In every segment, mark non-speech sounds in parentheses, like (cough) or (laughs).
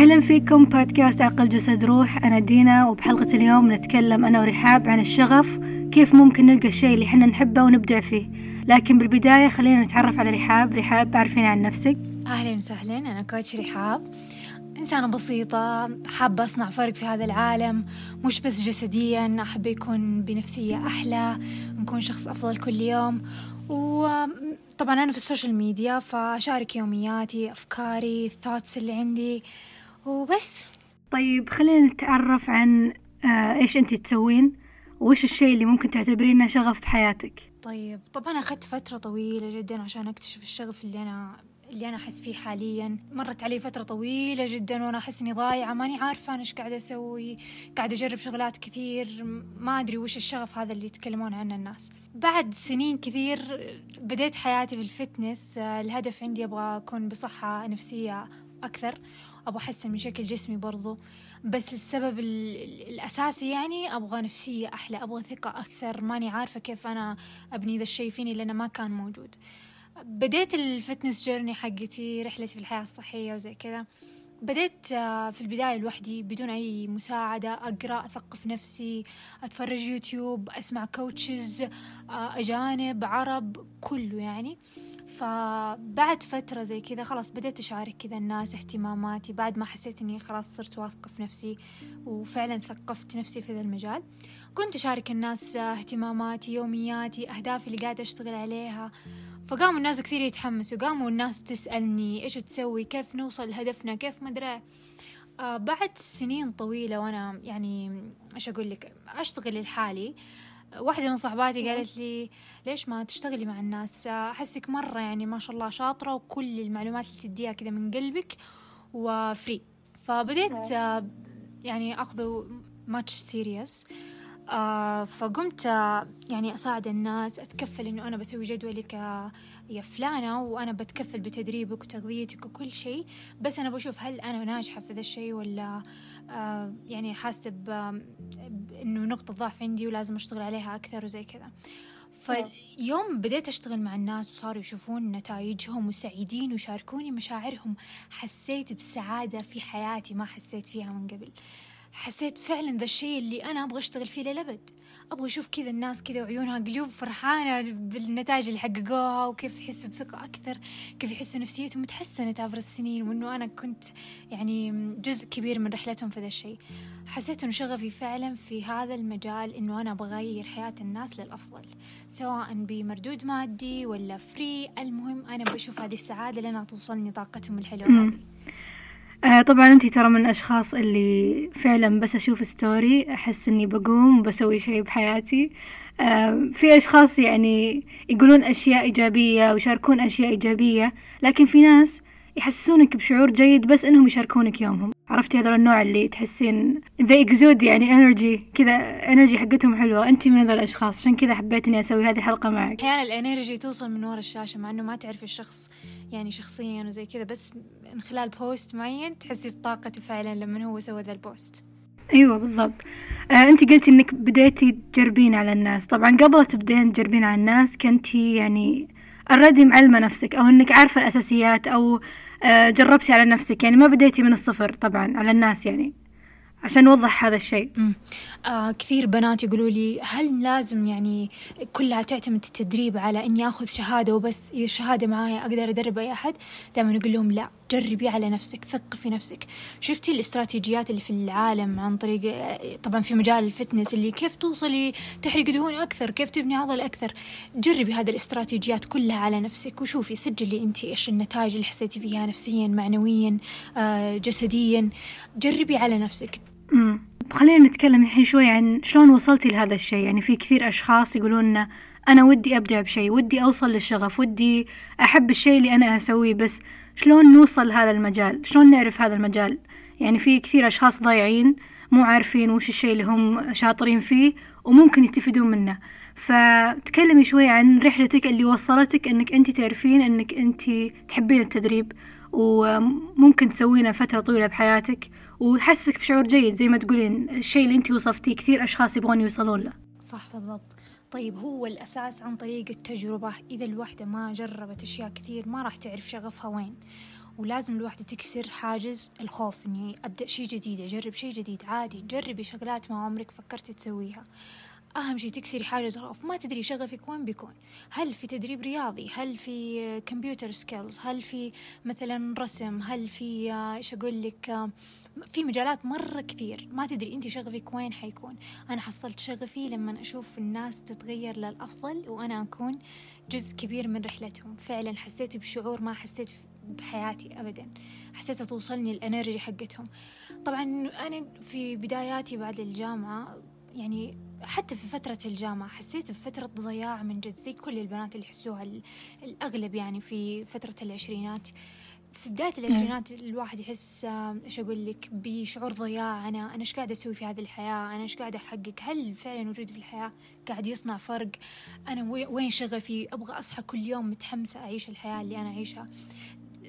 أهلا فيكم بودكاست عقل جسد روح. أنا دينا وبحلقة اليوم نتكلم أنا ورحاب عن الشغف كيف ممكن نلقى الشيء اللي حنا نحبه ونبدع فيه. لكن بالبداية خلينا نتعرف على رحاب. رحاب عارفين عن نفسك؟ أهلا وسهلا أنا coach رحاب. إنسانة بسيطة حابة أصنع فرق في هذا العالم. مش بس جسديا أحب يكون بنفسية أحلى نكون شخص أفضل كل يوم. وطبعا أنا في ال social media فأشارك يومياتي أفكاري ال thoughts اللي عندي. وبس. طيب خلينا نتعرف عن آه إيش أنت تسوين؟ وإيش الشيء اللي ممكن تعتبرينه شغف بحياتك؟ طيب طبعا أخذت فترة طويلة جدا عشان أكتشف الشغف اللي أنا اللي أنا أحس فيه حاليا. مرت علي فترة طويلة جدا وأنا أحس إني ضايعة ماني عارفة أنا إيش قاعدة أسوي. قاعدة أجرب شغلات كثير ما أدري وش الشغف هذا اللي يتكلمون عنه الناس. بعد سنين كثير بديت حياتي في الفتنس الهدف عندي أبغى أكون بصحة نفسية أكثر. أبغى أحسن من شكل جسمي برضو. بس السبب الأساسي يعني أبغى نفسية أحلى أبغى ثقة أكثر. ماني عارفة كيف أنا أبني ذا الشيء فيني لأنه ما كان موجود. بديت ال fitness journey حقتي رحلتي في الحياة الصحية وزي كذا. بديت في البداية لوحدي بدون أي مساعدة أقرأ أثقف نفسي أتفرج يوتيوب أسمع coaches أجانب عرب كله يعني. فبعد فترة زي كذا خلاص بديت أشارك كذا الناس اهتماماتي بعد ما حسيت إني خلاص صرت واثقة في نفسي وفعلا ثقفت نفسي في ذا المجال. كنت أشارك الناس اهتماماتي يومياتي أهدافي اللي قاعدة أشتغل عليها. فقاموا الناس كثير يتحمسوا قاموا الناس تسألني إيش تسوي كيف نوصل لهدفنا كيف مدري آه بعد سنين طويلة وأنا يعني إيش أقول لك أشتغل لحالي واحدة من صحباتي قالت لي ليش ما تشتغلي مع الناس؟ أحسك مرة يعني ما شاء الله شاطرة وكل المعلومات اللي تديها كذا من قلبك و free فبديت يعني أخذه much serious آه فقمت آه يعني أساعد الناس أتكفل إنه أنا بسوي جدولك يا فلانة وأنا بتكفل بتدريبك وتغذيتك وكل شيء بس أنا بشوف هل أنا ناجحة في ذا الشيء ولا آه يعني حاسة إنه نقطة ضعف عندي ولازم أشتغل عليها أكثر وزي كذا. فيوم بديت أشتغل مع الناس وصاروا يشوفون نتائجهم وسعيدين ويشاركوني مشاعرهم حسيت بسعادة في حياتي ما حسيت فيها من قبل. حسيت فعلا ذا الشيء اللي أنا أبغى أشتغل فيه للأبد أبغى أشوف كذا الناس كذا وعيونها قلوب فرحانة بالنتائج اللي حققوها وكيف يحسوا بثقة أكثر كيف يحسوا نفسيتهم تحسنت عبر السنين وإنه أنا كنت يعني جزء كبير من رحلتهم في ذا الشيء. حسيت إنه شغفي فعلا في هذا المجال إنه أنا بغير حياة الناس للأفضل سواء بمردود مادي ولا free المهم أنا بشوف هذه السعادة لأنها توصلني طاقتهم الحلوة آه طبعا انتي ترى من الأشخاص اللي فعلا بس أشوف story أحس إني بقوم وبسوي شيء بحياتي. آه في أشخاص يعني يقولون أشياء إيجابية ويشاركون أشياء إيجابية لكن في ناس يحسسونك بشعور جيد بس إنهم يشاركونك يومهم. عرفتي هذول النوع اللي تحسين they exude يعني energy كذا energy حقتهم حلوة. انت من هذول الأشخاص عشان كذا حبيت اني أسوي هذه الحلقة معك. أحيانا ال energy توصل من ورا الشاشة مع إنه ما تعرف الشخص يعني شخصيا وزي كذا بس من خلال post معين تحسي بطاقته فعلا لما هو سوى ذا ال post. أيوه بالضبط. آه انت قلتي إنك بديتي تجربين على الناس. طبعا قبل تبدين تجربين على الناس كنتي يعني already معلمة نفسك أو إنك عارفة الأساسيات أو جربتي على نفسك؟ يعني ما بديتي من الصفر طبعا على الناس يعني عشان نوضح هذا الشيء. آه كثير بنات يقولوا لي هل لازم يعني كلها تعتمد التدريب على إني آخذ شهادة وبس اذا الشهاده معايا أقدر أدرب أي أحد؟ دائما أقول لهم لا. جربي على نفسك ثقفي نفسك. شفتي الاستراتيجيات اللي في العالم عن طريق طبعا في مجال ال fitness اللي كيف توصلي تحرق دهون أكثر كيف تبني عضل أكثر. جربي هذه الاستراتيجيات كلها على نفسك وشوفي سجلي انت إيش النتائج اللي حسيتي فيها نفسيا معنويا آه جسديا. جربي على نفسك. خلينا نتكلم الحين شوي عن شلون وصلتي لهذا الشيء. يعني في كثير أشخاص يقولون أنا ودي أبدع بشيء ودي أوصل للشغف ودي أحب الشيء اللي أنا أسويه بس شلون نوصل لهذا المجال؟ شلون نعرف هذا المجال؟ يعني في كثير أشخاص ضايعين مو عارفين وش الشيء اللي هم شاطرين فيه وممكن يستفيدون منه. فتكلمي شوي عن رحلتك اللي وصلتك إنك أنت تعرفين إنك أنت تحبين التدريب وممكن تسوينه فترة طويلة بحياتك ويحسسك بشعور جيد زي ما تقولين الشيء اللي أنت وصفتيه كثير أشخاص يبغون يوصلون له. صح بالضبط. طيب هو الأساس عن طريق التجربة. إذا الوحدة ما جربت أشياء كثير ما راح تعرف شغفها وين. ولازم الواحدة تكسر حاجز الخوف إني أبدأ شيء جديد أجرب شيء جديد. عادي جربي شغلات ما عمرك فكرتي تسويها. أهم شيء تكسري حاجز الخوف. ما تدري شغفك وين بيكون. هل في تدريب رياضي؟ هل في كمبيوتر سكيلز هل في مثلا رسم؟ هل في إيش أقول لك في مجالات مرة كثير. ما تدري أنت شغفك وين حيكون. أنا حصلت شغفي لما أشوف الناس تتغير للأفضل وأنا أكون جزء كبير من رحلتهم. فعلا حسيت بشعور ما حسيت بحياتي أبدا. حسيت توصلني الإنرجي حقتهم. طبعا أنا في بداياتي بعد الجامعة يعني حتى في فترة الجامعة حسيت بفترة ضياع من جد زي كل البنات اللي يحسوها الأغلب يعني في فترة العشرينات. في بداية العشرينات الواحد يحس إيش أقول لك؟ بشعور ضياع. أنا أنا إيش قاعدة أسوي في هذه الحياة؟ أنا إيش قاعدة أحقق؟ هل فعلا وجودي في الحياة قاعد يصنع فرق؟ أنا وين شغفي؟ أبغى أصحى كل يوم متحمسة أعيش الحياة اللي أنا أعيشها.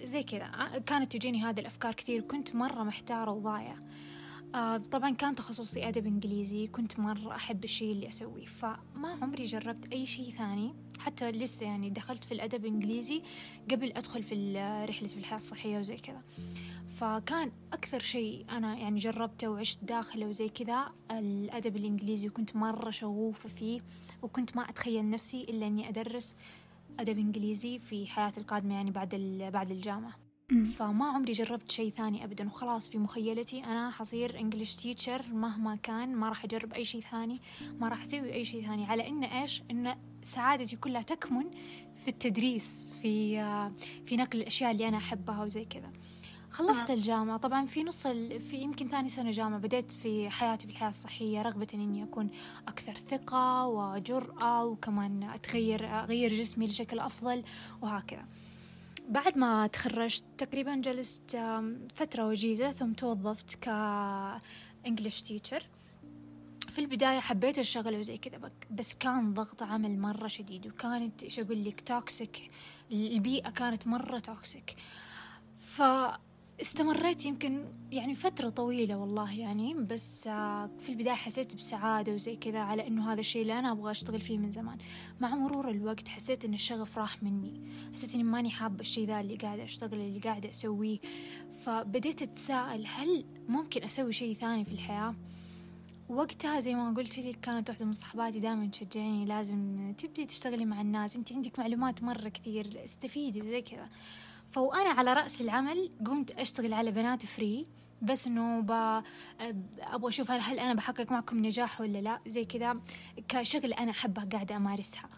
زي كذا. كانت تجيني هذه الأفكار كثير. كنت مرة محتارة وضايعة. آه طبعا كان تخصصي أدب إنجليزي. كنت مرة أحب الشيء اللي أسويه فما عمري جربت أي شيء ثاني. حتى لسه يعني دخلت في الأدب الإنجليزي قبل أدخل في رحلة في الحياة الصحية وزي كذا. فكان أكثر شيء أنا يعني جربته وعشت داخله وزي كذا الأدب الإنجليزي وكنت مرة شغوفة فيه. وكنت ما أتخيل نفسي إلا إني أدرس أدب إنجليزي في حياتي القادمة يعني بعد بعد الجامعة. فما عمري جربت شيء ثاني أبدا. وخلاص في مخيلتي أنا حصير إنجليش تيتشر مهما كان. ما راح أجرب أي شيء ثاني ما راح أسوي أي شيء ثاني. على إن إيش؟ إن سعادتي كلها تكمن في التدريس في في نقل الأشياء اللي أنا أحبها وزي كذا. خلصت آه. الجامعة. طبعا في نص ال... في يمكن ثاني سنة جامعة بديت في حياتي في الحياة الصحية رغبة إني أكون أكثر ثقة وجرأة وكمان أتغير أغير جسمي لشكل أفضل وهكذا. بعد ما تخرجت تقريبا جلست فترة وجيزة ثم توظفت ك English teacher في البداية حبيت الشغل وزي كذا بس كان ضغط عمل مرة شديد وكانت إيش أقول لك toxic البيئة كانت مرة toxic ف استمريت يمكن يعني فترة طويلة والله يعني بس آه، في البداية حسيت بسعادة وزي كذا على إنه هذا الشيء اللي أنا أبغى أشتغل فيه من زمان. مع مرور الوقت حسيت إن الشغف راح مني. حسيت إني ماني حابة الشيء ذا اللي قاعدة أشتغل اللي قاعدة أسويه. فبديت أتساءل هل ممكن أسوي شيء ثاني في الحياة؟ وقتها زي ما قلت لك كانت واحدة من صحباتي دائما تشجعني لازم تبدي تشتغلي مع الناس. انت عندك معلومات مرة كثير استفيدي وزي كذا. فوأنا على رأس العمل قمت أشتغل على بنات free بس إنه أبغى أشوف هل, هل أنا بحقق معكم نجاح ولا لا؟ زي كذا كشغل أنا احبه قاعدة أمارسها.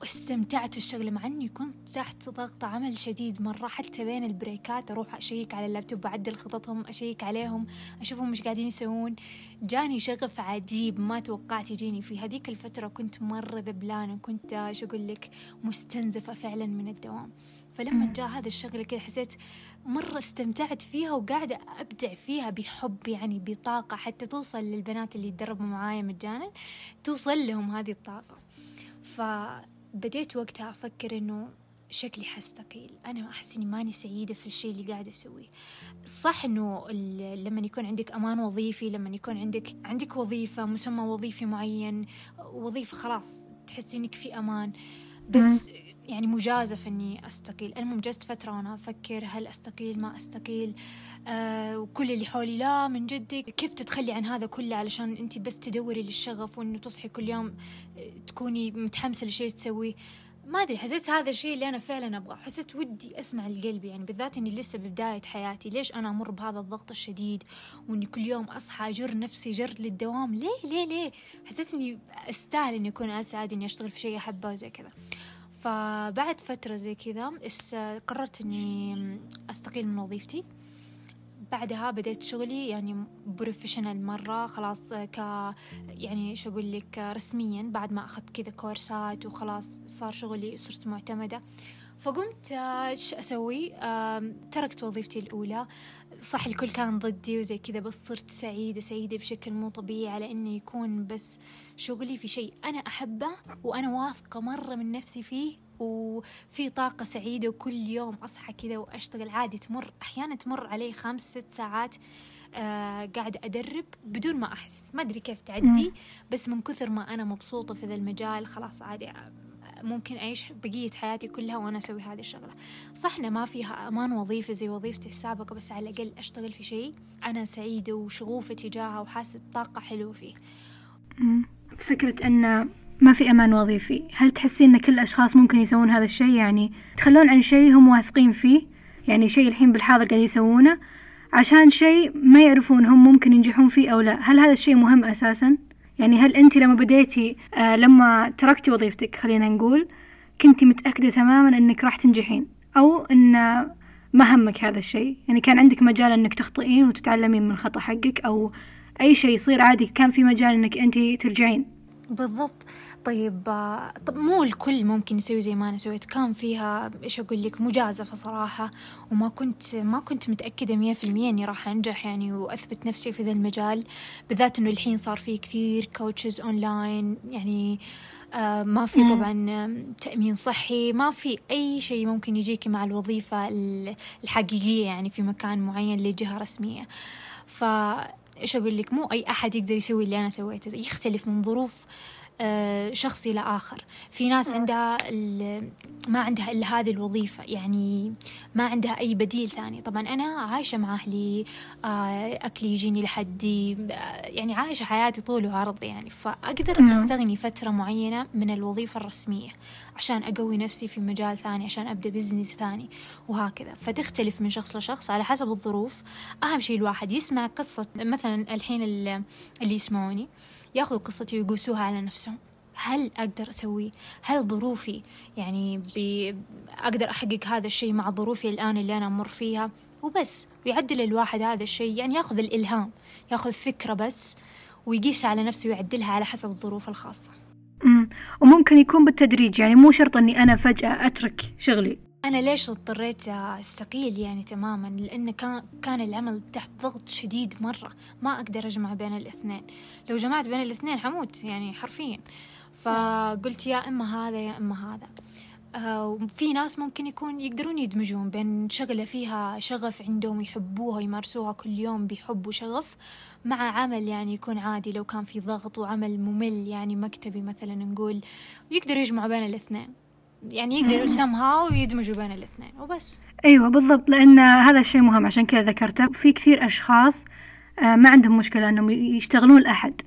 واستمتعت الشغل مع إني كنت تحت ضغط عمل شديد مرة حتى بين البريكات أروح أشيك على اللابتوب أعدل خططهم أشيك عليهم أشوفهم مش قاعدين يسوون. جاني شغف عجيب ما توقعت يجيني. في هذيك الفترة كنت مرة ذبلانة كنت شو أقول لك مستنزفة فعلا من الدوام. فلما جاء هذا الشغل كذا حسيت مرة استمتعت فيها وقاعدة أبدع فيها بحب يعني بطاقة حتى توصل للبنات اللي يتدربوا معايا مجانا توصل لهم هذه الطاقة. فبديت وقتها أفكر إنه شكلي حستقيل. أنا أحس إني ماني سعيدة في الشيء اللي قاعدة أسويه. صح إنه لما يكون عندك أمان وظيفي لما يكون عندك عندك وظيفة مسمى وظيفي معين وظيفة خلاص تحسي إنك في أمان. بس يعني مجازف إني أستقيل. المهم جلست فتره وأنا أفكر هل أستقيل ما أستقيل. آه وكل اللي حولي لا من جدك. كيف تتخلي عن هذا كله؟ علشان أنت بس تدوري للشغف وإنه تصحي كل يوم آه، تكوني متحمسة لشيء تسويه. ما أدري حسيت هذا الشيء اللي أنا فعلا أبغاه. حسيت ودي أسمع القلب يعني بالذات إني لسه ببداية حياتي. ليش أنا أمر بهذا الضغط الشديد؟ وإني كل يوم أصحى أجر نفسي جر للدوام. ليه ليه ليه؟ حسيت إني أستاهل إني أكون أسعد إني أشتغل في شيء أحبه وزي كذا. فبعد فترة زي كذا قررت إني أستقيل من وظيفتي. بعدها بديت شغلي يعني professional مرة خلاص ك يعني شو أقول لك رسميا بعد ما أخذت كذا كورسات وخلاص صار شغلي صرت معتمدة. فقمت إيش أسوي؟ تركت وظيفتي الأولى. صح الكل كان ضدي وزي كذا بس صرت سعيدة سعيدة بشكل مو طبيعي على انه يكون بس شغلي في شيء أنا أحبه وأنا واثقة مرة من نفسي فيه وفي طاقة سعيدة وكل يوم أصحى كذا وأشتغل عادي تمر أحيانا تمر علي خمس ست ساعات آه قاعدة أدرب بدون ما أحس. ما أدري كيف تعدي بس من كثر ما أنا مبسوطة في ذا المجال خلاص عادي ممكن أعيش بقية حياتي كلها وأنا أسوي هذه الشغلة. صح ما فيها أمان وظيفي زي وظيفتي السابقة بس على الأقل أشتغل في شيء أنا سعيدة وشغوفة تجاهها وحاسة بطاقة حلوة فيه. فكرة أن ما في أمان وظيفي هل تحسين أن كل الأشخاص ممكن يسوون هذا الشيء؟ يعني تخلون عن شيء هم واثقين فيه يعني شيء الحين بالحاضر قاعد يسوونه عشان شيء ما يعرفون هم ممكن ينجحون فيه أو لا. هل هذا الشيء مهم أساسا؟ يعني هل أنت لما بديتي آه لما تركتي وظيفتك خلينا نقول كنتي متأكدة تماما أنك راح تنجحين أو أن ما همك هذا الشيء؟ يعني كان عندك مجال أنك تخطئين وتتعلمين من الخطأ حقك أو أي شيء يصير عادي كان في مجال أنك أنت ترجعين؟ بالضبط. طيب طب مو الكل ممكن يسوي زي ما أنا سويت. كان فيها إيش أقول لك مجازفة صراحة وما كنت ما كنت متأكدة مية في المية إني راح أنجح يعني وأثبت نفسي في ذا المجال. بالذات إنه الحين صار في كثير coaches online يعني آه ما في طبعا تأمين صحي ما في أي شيء ممكن يجيك مع الوظيفة الحقيقية يعني في مكان معين لجهة رسمية. ف إيش أقول لك مو أي أحد يقدر يسوي اللي أنا سويته. يختلف من ظروف آه، شخص إلى آخر في ناس عندها ما عندها إلا هذه الوظيفة يعني ما عندها أي بديل ثاني. طبعا أنا عايشة مع أهلي آه، أكلي يجيني لحدي يعني عايشة حياتي طول وعرض يعني. فأقدر أستغني فترة معينة من الوظيفة الرسمية عشان أقوي نفسي في مجال ثاني عشان أبدأ بزنس ثاني وهكذا. فتختلف من شخص لشخص على حسب الظروف. أهم شيء الواحد يسمع قصة مثلا الحين اللي يسمعوني. ياخذوا قصتي ويقوسوها على نفسهم. هل أقدر أسويه؟ هل ظروفي يعني أقدر أحقق هذا الشيء مع ظروفي الآن اللي أنا أمر فيها؟ وبس ويعدل الواحد هذا الشيء يعني ياخذ الإلهام ياخذ فكرة بس ويقيسها على نفسه ويعدلها على حسب الظروف الخاصة. وممكن يكون بالتدريج يعني مو شرط إني أنا فجأة أترك شغلي. أنا ليش اضطريت أستقيل يعني تماما؟ لأن كان كان العمل تحت ضغط شديد مرة. ما أقدر أجمع بين الاثنين. لو جمعت بين الاثنين حموت يعني حرفيا. فقلت يا إما هذا يا إما هذا. آه، وفي ناس ممكن يكون يقدرون يدمجون بين شغلة فيها شغف عندهم يحبوها يمارسوها كل يوم بحب وشغف مع عمل يعني يكون عادي لو كان في ضغط وعمل ممل يعني مكتبي مثلا نقول ويقدروا يجمعوا بين الاثنين. يعني يقدروا سمها ويدمجوا بين الاثنين وبس. أيوه بالضبط لأن هذا الشيء مهم عشان كذا ذكرته. في كثير أشخاص آه، ما عندهم مشكلة إنهم يشتغلون الاحد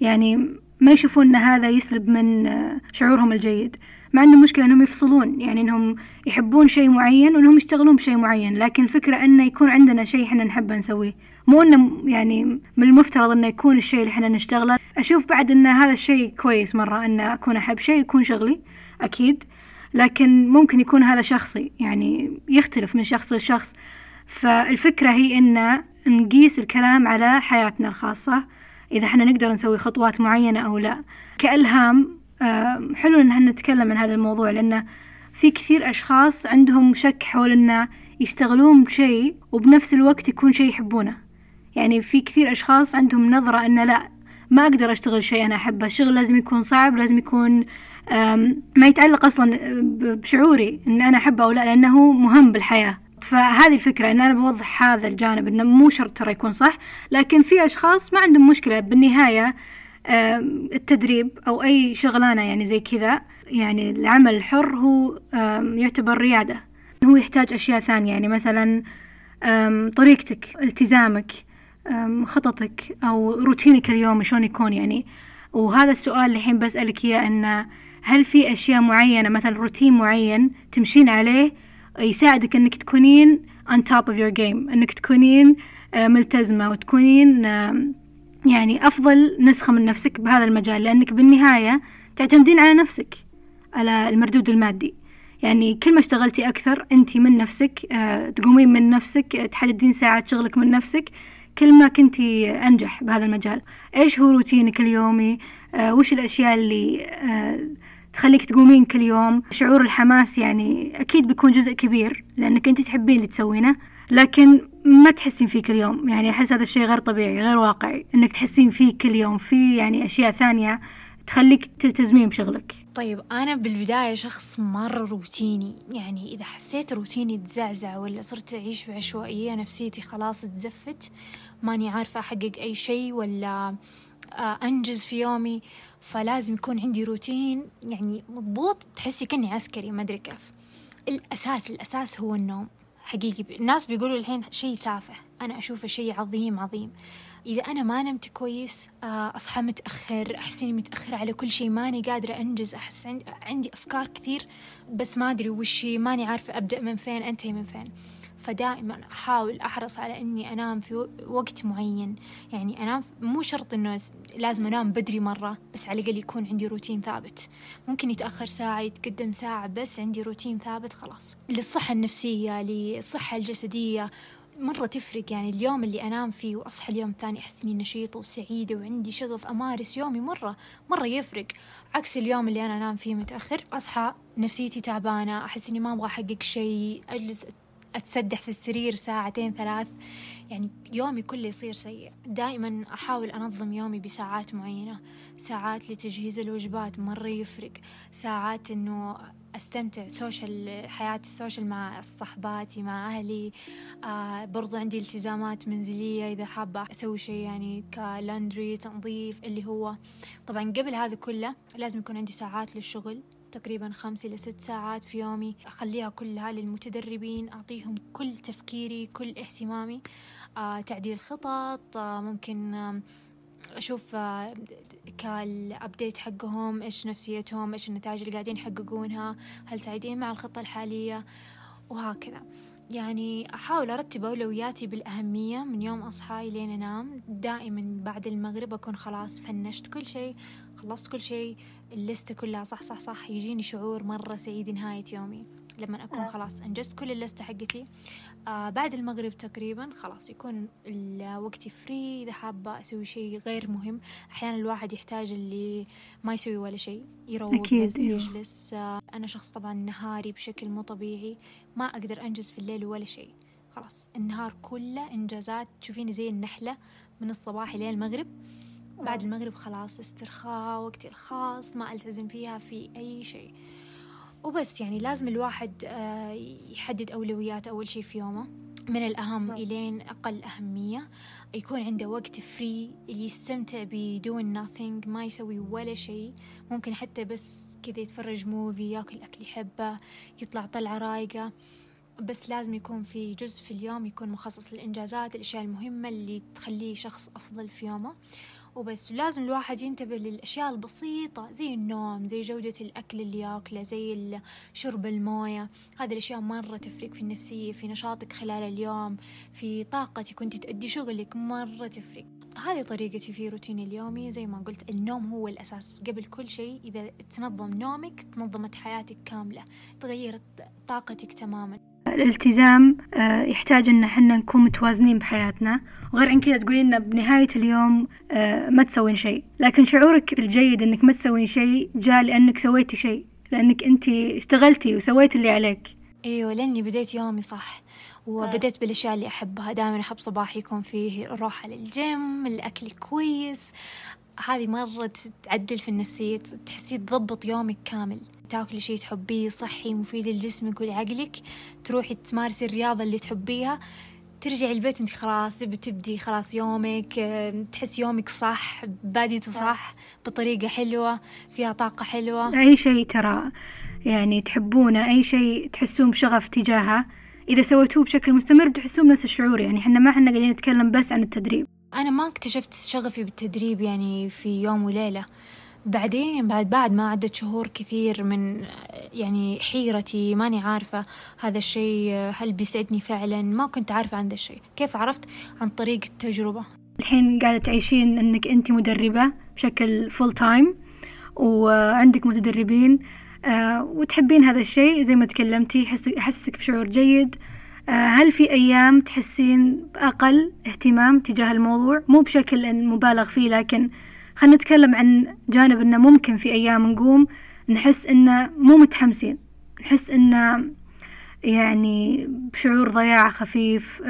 يعني ما يشوفون إن هذا يسلب من آه، شعورهم الجيد. ما عندهم مشكلة إنهم يفصلون يعني إنهم يحبون شيء معين وإنهم يشتغلون بشيء معين. لكن الفكرة إنه يكون عندنا شيء إحنا نحبه نسويه. مو إنه يعني من المفترض إنه يكون الشيء اللي إحنا نشتغله. أشوف بعد إن هذا الشيء كويس مرة إن أكون أحب شيء يكون شغلي أكيد. لكن ممكن يكون هذا شخصي يعني يختلف من شخص لشخص. فالفكرة هي إن نقيس الكلام على حياتنا الخاصة إذا إحنا نقدر نسوي خطوات معينة أو لا. كإلهام حلو إن إحنا نتكلم عن هذا الموضوع لأنه في كثير أشخاص عندهم شك حول إنه يشتغلون بشيء وبنفس الوقت يكون شيء يحبونه. يعني في كثير أشخاص عندهم نظرة إنه لا ما أقدر أشتغل شيء أنا أحبه الشغل لازم يكون صعب لازم يكون ما يتعلق أصلا بشعوري إن أنا أحبه أو لا لأنه مهم بالحياة. فهذه الفكرة إن أنا بوضح هذا الجانب إنه مو شرط ترى يكون صح لكن في أشخاص ما عندهم مشكلة بالنهاية التدريب أو أي شغلانة يعني زي كذا يعني العمل الحر هو يعتبر ريادة. هو يحتاج أشياء ثانية يعني مثلا طريقتك التزامك خططك أو روتينك اليومي شلون يكون يعني. وهذا السؤال الحين بسألك إياه إنه هل في أشياء معينة مثلا روتين معين تمشين عليه يساعدك إنك تكونين on top of your game إنك تكونين آه، ملتزمة وتكونين يعني أفضل نسخة من نفسك بهذا المجال لأنك بالنهاية تعتمدين على نفسك على المردود المادي. يعني كل ما اشتغلتي أكثر أنت من نفسك آه، تقومين من نفسك تحددين ساعات شغلك من نفسك كل ما كنتي أنجح بهذا المجال. إيش هو روتينك اليومي؟ آه وش الأشياء اللي آه تخليك تقومين كل يوم. شعور الحماس يعني أكيد بيكون جزء كبير لأنك أنت تحبين اللي تسوينه لكن ما تحسين فيه كل يوم. يعني أحس هذا الشيء غير طبيعي غير واقعي إنك تحسين فيه كل يوم. في يعني أشياء ثانية تخليك تلتزمين بشغلك. طيب أنا بالبداية شخص مرة روتيني. يعني إذا حسيت روتيني تزعزع ولا صرت أعيش بعشوائية نفسيتي خلاص تزفت ماني عارفة أحقق أي شيء ولا آه، أنجز في يومي فلازم يكون عندي روتين يعني مضبوط تحسي كأني عسكري ما أدري كيف. الأساس الأساس هو النوم. حقيقي الناس بيقولوا الحين شيء تافه. أنا أشوفه شيء عظيم عظيم. إذا أنا ما نمت كويس آه، أصحى متأخر أحس إني متأخرة على كل شيء ماني قادرة أنجز أحس عندي أفكار كثير بس ما أدري وش ماني عارفة أبدأ من فين أنتهي من فين. فدائما أحاول أحرص على إني أنام في وقت معين. يعني أنام مو شرط إنه لازم أنام بدري مرة بس على الأقل يكون عندي روتين ثابت. ممكن يتأخر ساعة يتقدم ساعة بس عندي روتين ثابت خلاص. للصحة النفسية للصحة الجسدية مرة تفرق. يعني اليوم اللي أنام فيه وأصحى اليوم الثاني أحس إني نشيطة وسعيدة وعندي شغف أمارس يومي مرة مرة يفرق. عكس اليوم اللي أنا أنام فيه متأخر أصحى نفسيتي تعبانة أحس إني ما أبغى أحقق شيء أجلس أتسدح في السرير ساعتين ثلاث. يعني يومي كله يصير سيء. دائما أحاول أنظم يومي بساعات معينة. ساعات لتجهيز الوجبات مرة يفرق. ساعات إنه أستمتع social حياة ال social مع صحباتي مع أهلي. آه برضو عندي التزامات منزلية إذا حابة أسوي شيء يعني ك laundry تنظيف اللي هو. طبعا قبل هذا كله لازم يكون عندي ساعات للشغل. تقريبا خمس إلى ست ساعات في يومي. أخليها كلها للمتدربين أعطيهم كل تفكيري كل اهتمامي. آه تعديل خطط آه ممكن آه أشوف آه كالأبديت حقهم إيش نفسيتهم إيش النتائج اللي قاعدين يحققونها هل سعيدين مع الخطة الحالية وهكذا. يعني أحاول أرتب أولوياتي بالأهمية من يوم أصحى لين أنام. دائما بعد المغرب أكون خلاص فنشت كل شيء خلصت كل شيء اللستة كلها صح صح صح يجيني شعور مرة سعيد نهاية يومي. لما أكون آه. خلاص أنجزت كل اللستة حقتي. آه بعد المغرب تقريبا خلاص يكون وقتي فري إذا حابة أسوي شيء غير مهم. أحيانا الواحد يحتاج اللي ما يسوي ولا شيء يروق أكيد بس إيوه. يجلس. آه أنا شخص طبعا نهاري بشكل مو طبيعي. ما أقدر أنجز في الليل ولا شيء. خلاص النهار كله إنجازات. تشوفيني زي النحلة من الصباح إلى المغرب. بعد. المغرب خلاص استرخاء وقتي الخاص ما ألتزم فيها في أي شيء وبس يعني لازم الواحد آه، يحدد أولويات أول شي في يومه من الأهم نعم. إلين أقل أهمية يكون عنده وقت free يستمتع بدون nothing ما يسوي ولا شيء ممكن حتى بس كذا يتفرج movie ياكل أكل يحبه يطلع طلعة رايقة بس لازم يكون في جزء في اليوم يكون مخصص للإنجازات الأشياء المهمة اللي تخليه شخص أفضل في يومه وبس لازم الواحد ينتبه للأشياء البسيطة زي النوم زي جودة الأكل اللي ياكله زي شرب الموية. هذه الأشياء مرة تفرق في النفسية في نشاطك خلال اليوم في طاقتك كنت تأدي شغلك مرة تفرق. هذه طريقتي في روتيني اليومي. زي ما قلت النوم هو الأساس. قبل كل شيء إذا تنظم نومك تنظمت حياتك كاملة تغيرت طاقتك تماما. الالتزام آه، يحتاج إن إحنا نكون متوازنين بحياتنا. وغير عن كذا تقولين بنهاية اليوم آه، ما تسوين شيء. لكن شعورك الجيد إنك ما تسوين شيء جاء لأنك سويتي شيء. لأنك أنت اشتغلتي وسويتي اللي عليك. إيوه لأني بديت يومي صح. وبديت بالأشياء اللي أحبها. دائما أحب صباحي يكون فيه روحة للجيم الأكل كويس هذه مرة تعدل في النفسية تحسي تضبط يومك كامل. تاكلي شيء تحبيه صحي مفيد لجسمك ولعقلك تروحي تمارسي الرياضة اللي تحبيها. ترجعي البيت انت خلاص بتبدي خلاص يومك تحس يومك صح باديته صح بطريقة حلوة فيها طاقة حلوة. أي شيء ترى يعني تحبونه أي شيء تحسون بشغف تجاهه. إذا سويتوه بشكل مستمر بتحسون بنفس الشعور يعني إحنا ما إحنا قاعدين نتكلم بس عن التدريب. أنا ما اكتشفت شغفي بالتدريب يعني في يوم وليلة. بعدين بعد بعد ما عدت شهور كثير من يعني حيرتي ماني عارفة هذا الشيء هل بيسعدني فعلا؟ ما كنت عارفة عن ذا الشيء. كيف عرفت؟ عن طريق التجربة. الحين قاعدة تعيشين إنك أنت مدربة بشكل full time وعندك متدربين آه، وتحبين هذا الشيء زي ما تكلمتي يحسسك بشعور جيد هل في أيام تحسين بأقل اهتمام تجاه الموضوع؟ مو بشكل مبالغ فيه لكن خلينا نتكلم عن جانب إنه ممكن في أيام نقوم نحس إنه مو متحمسين نحس إنه يعني بشعور ضياع خفيف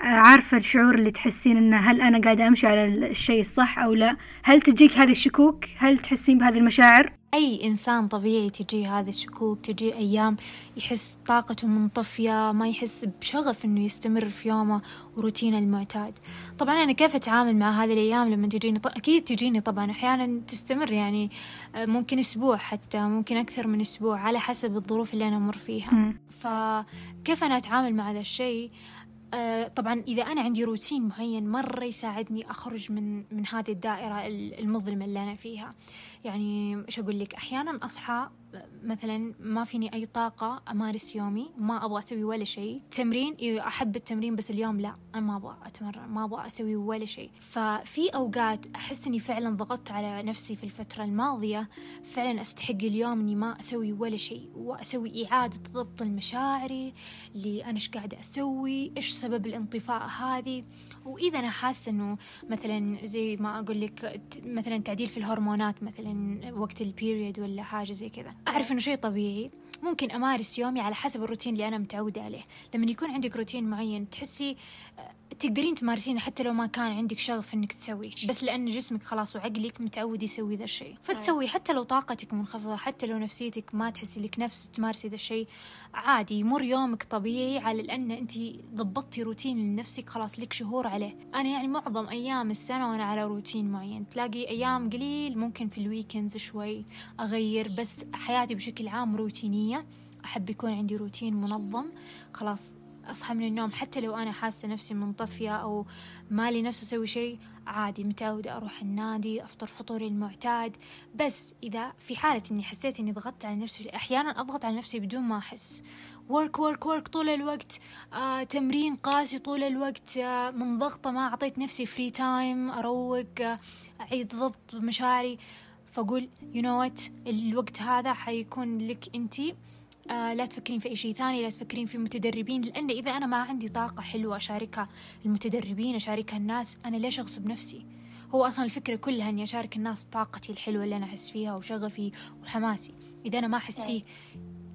عارفة الشعور اللي تحسين إنه هل أنا قاعدة أمشي على الشيء الصح أو لا؟ هل تجيك هذه الشكوك؟ هل تحسين بهذه المشاعر؟ أي إنسان طبيعي تجي هذه الشكوك تجي أيام يحس طاقته منطفية ما يحس بشغف إنه يستمر في يومه وروتينه المعتاد. طبعا أنا كيف أتعامل مع هذه الأيام؟ لما تجيني ط... أكيد تجيني طبعا أحيانا تستمر يعني آه، ممكن أسبوع حتى ممكن أكثر من أسبوع على حسب الظروف اللي أنا أمر فيها. فكيف أنا أتعامل مع هذا الشيء؟ آه، طبعا إذا أنا عندي روتين معين مرة يساعدني أخرج من من هذه الدائرة ال- المظلمة اللي أنا فيها. يعني إيش أقول لك؟ أحيانا أصحى مثلا ما فيني أي طاقة أمارس يومي ما أبغى أسوي ولا شيء. تمرين أحب التمرين بس اليوم لا أنا ما أبغى أتمرن ما أبغى أسوي ولا شيء. ففي أوقات أحس إني فعلا ضغطت على نفسي في الفترة الماضية فعلا أستحق اليوم إني ما أسوي ولا شيء. وأسوي إعادة ضبط المشاعري اللي أنا إيش قاعدة أسوي إيش سبب الانطفاء هذه. وإذا أنا حاسة إنه مثلا زي ما أقول لك مثلا تعديل في الهرمونات مثلا وقت ال period ولا حاجة زي كذا. أعرف إنه شيء طبيعي. ممكن أمارس يومي على حسب الروتين اللي أنا متعودة عليه. لما يكون عندك روتين معين تحسي تقدرين تمارسينه حتى لو ما كان عندك شغف إنك تسويه. بس لأن جسمك خلاص وعقلك متعود يسوي ذا الشيء. فتسوي حتى لو طاقتك منخفضة حتى لو نفسيتك ما تحسي لك نفس تمارسي ذا الشيء عادي يمر يومك طبيعي على لأن أنت ضبطتي روتين لنفسك خلاص لك شهور عليه. أنا يعني معظم أيام السنة وأنا على روتين معين. تلاقي أيام قليل ممكن في ال weekends شوي أغير بس حياتي بشكل عام روتينية. أحب يكون عندي روتين منظم خلاص أصحى من النوم حتى لو أنا حاسة نفسي منطفية أو مالي نفسي أسوي شيء عادي متعودة أروح النادي أفطر فطوري المعتاد. بس إذا في حالة إني حسيت إني ضغطت على نفسي أحيانا أضغط على نفسي بدون ما أحس. work work work طول الوقت. آه، تمرين قاسي طول الوقت. آه، منضغطة ما أعطيت نفسي free time أروق آه، أعيد ضبط مشاعري. فأقول you know what الوقت هذا حيكون لك أنتي آه لا تفكرين في أي شيء ثاني لا تفكرين في متدربين لأن إذا أنا ما عندي طاقة حلوة أشاركها المتدربين أشاركها الناس أنا ليش أغصب نفسي؟ هو أصلا الفكرة كلها إني أشارك الناس طاقتي الحلوة اللي أنا أحس فيها وشغفي وحماسي. إذا أنا ما أحس فيه